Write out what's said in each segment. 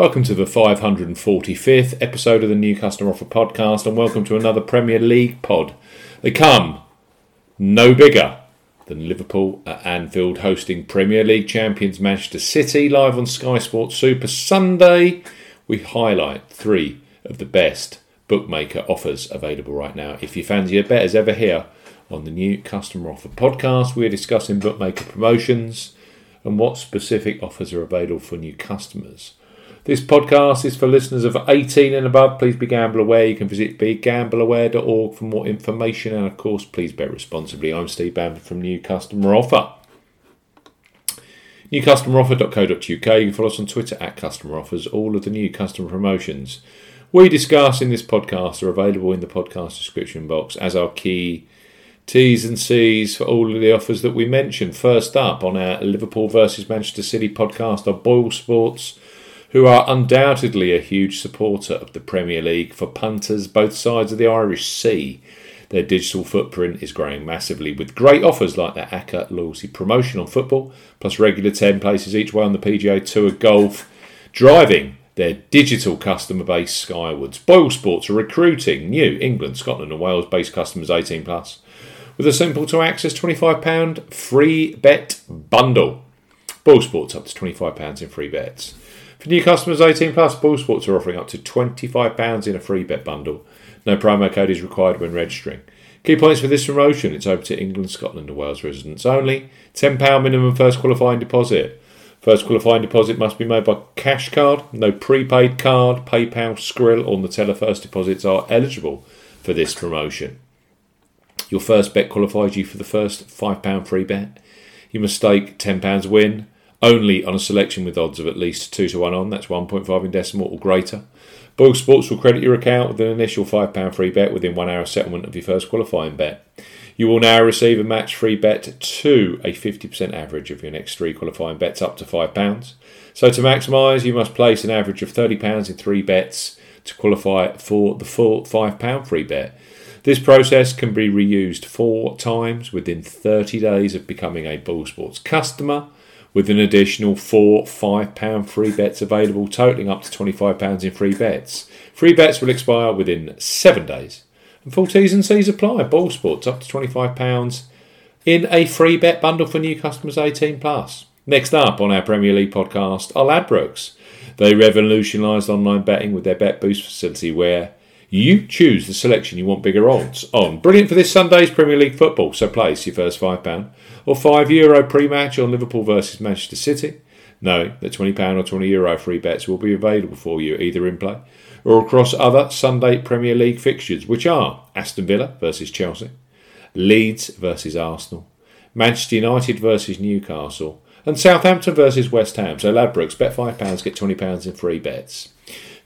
Welcome to the 545th episode of the New Customer Offer Podcast, and welcome to another Premier League pod. They come no bigger than Liverpool at Anfield hosting Premier League champions Manchester City live on Sky Sports Super Sunday. We highlight three of the best bookmaker offers available right now. If you fancy a bet as ever here on the New Customer Offer Podcast, we're discussing bookmaker promotions and what specific offers are available for new customers. This podcast is for listeners of 18 and above. Please be gamble aware. You can visit begambleaware.org for more information. And of course, please bet responsibly. I'm Steve Bamford from New Customer Offer. NewCustomeroffer.co.uk. You can follow us on Twitter at Customer Offers. All of the new customer promotions we discuss in this podcast are available in the podcast description box as our key T's and C's for all of the offers that we mentioned. First up on our Liverpool versus Manchester City podcast are Boyle Sports who are undoubtedly a huge supporter of the Premier League for punters both sides of the Irish Sea. Their digital footprint is growing massively with great offers like their ACCA loyalty promotion on football, plus regular 10 places each way on the PGA Tour Golf, driving their digital customer base skywards. Boyle Sports are recruiting new England, Scotland, and Wales based customers 18 plus with a simple to access £25 free bet bundle. Boyle Sports up to £25 in free bets. For new customers 18 plus, Boyle Sports are offering up to £25 in a free bet bundle. No promo code is required when registering. Key points for this promotion it's open to England, Scotland, and Wales residents only. £10 minimum first qualifying deposit. First qualifying deposit must be made by cash card. No prepaid card, PayPal, Skrill, or Neteller first deposits are eligible for this promotion. Your first bet qualifies you for the first £5 free bet. You must stake £10 win only on a selection with odds of at least 2 to 1 on, that's 1.5 in decimal or greater. Boyle Sports will credit your account with an initial £5 free bet within one hour settlement of your first qualifying bet. You will now receive a match free bet to a 50% average of your next three qualifying bets up to £5. So to maximise, you must place an average of £30 in three bets to qualify for the full £5 free bet. This process can be reused four times within 30 days of becoming a Boyle Sports customer with an additional four £5 free bets available, totaling up to £25 in free bets. Free bets will expire within seven days. And full T's and C's apply. Boyle Sports up to £25 in a free bet bundle for new customers 18 plus. Next up on our Premier League podcast are Ladbrokes. They revolutionised online betting with their Bet Boost facility where you choose the selection you want bigger odds on. Brilliant for this Sunday's Premier League football, so place your first £5 or €5 Euro pre match on Liverpool versus Manchester City. Knowing that £20 or €20 Euro free bets will be available for you either in play or across other Sunday Premier League fixtures, which are Aston Villa versus Chelsea, Leeds versus Arsenal, Manchester United versus Newcastle, and Southampton versus West Ham. So Ladbrokes, bet £5, get £20 in free bets.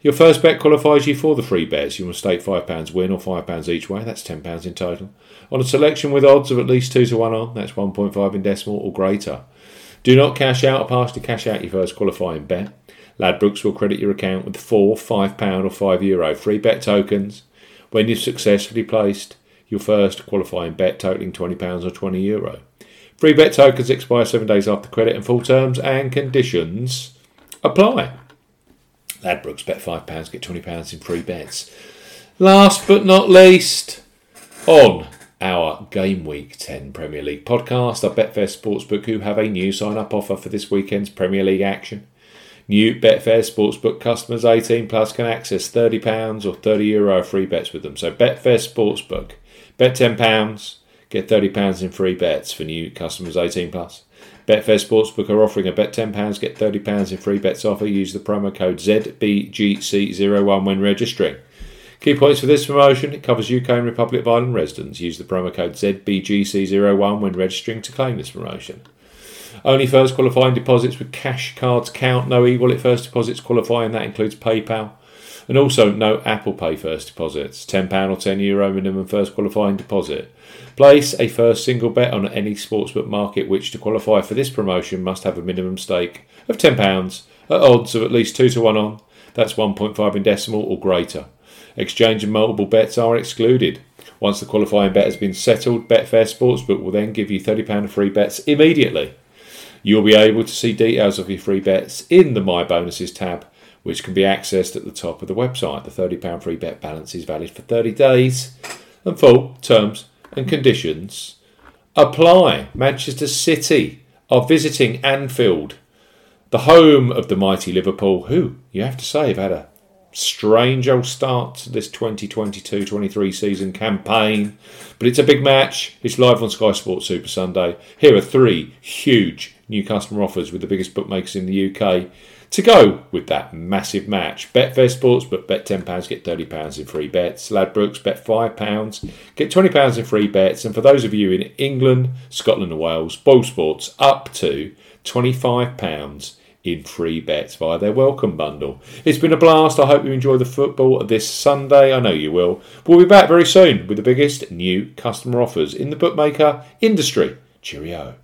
Your first bet qualifies you for the free bets. You must stake £5 win or £5 each way, that's £10 in total. On a selection with odds of at least 2 to 1 on, that's 1.5 in decimal or greater. Do not cash out or partially cash out your first qualifying bet. Ladbrokes will credit your account with four £5 or €5 Euro free bet tokens when you've successfully placed your first qualifying bet totaling £20 or €20. Euro. Free bet tokens expire seven days after credit and full terms and conditions apply. Ladbrokes bet £5, get £20 in free bets. Last but not least, on our Game Week 10 Premier League podcast, our Betfair Sportsbook, who have a new sign up offer for this weekend's Premier League action. New Betfair Sportsbook customers 18 plus can access £30 or €30 Euro free bets with them. So Betfair Sportsbook, bet £10, get £30 in free bets for new customers 18 plus. Betfair Sportsbook are offering a bet £10, get £30 in free bets offer. Use the promo code ZBGC01 when registering. Key points for this promotion it covers UK and Republic of Ireland residents. Use the promo code ZBGC01 when registering to claim this promotion. Only first qualifying deposits with cash cards count. No e wallet first deposits qualify, and that includes PayPal. And also, no Apple Pay first deposits. £10 or €10 Euro minimum first qualifying deposit. Place a first single bet on any sportsbook market which, to qualify for this promotion, must have a minimum stake of £10 at odds of at least 2 to 1 on. That's 1.5 in decimal or greater. Exchange and multiple bets are excluded. Once the qualifying bet has been settled, Betfair Sportsbook will then give you £30 free bets immediately. You'll be able to see details of your free bets in the My Bonuses tab, which can be accessed at the top of the website. The £30 free bet balance is valid for 30 days, and full terms and conditions apply. Manchester City are visiting Anfield, the home of the mighty Liverpool, who, you have to say, have had a strange old start to this 2022 23 season campaign. But it's a big match. It's live on Sky Sports Super Sunday. Here are three huge new customer offers with the biggest bookmakers in the UK to go with that massive match. Betfair Sportsbook, bet £10, get £30 in free bets. Ladbrokes, bet £5, get £20 in free bets. And for those of you in England, Scotland, and Wales, Boyle Sports, up to £25 in free bets via their welcome bundle. It's been a blast. I hope you enjoy the football this Sunday. I know you will. We'll be back very soon with the biggest new customer offers in the bookmaker industry. Cheerio.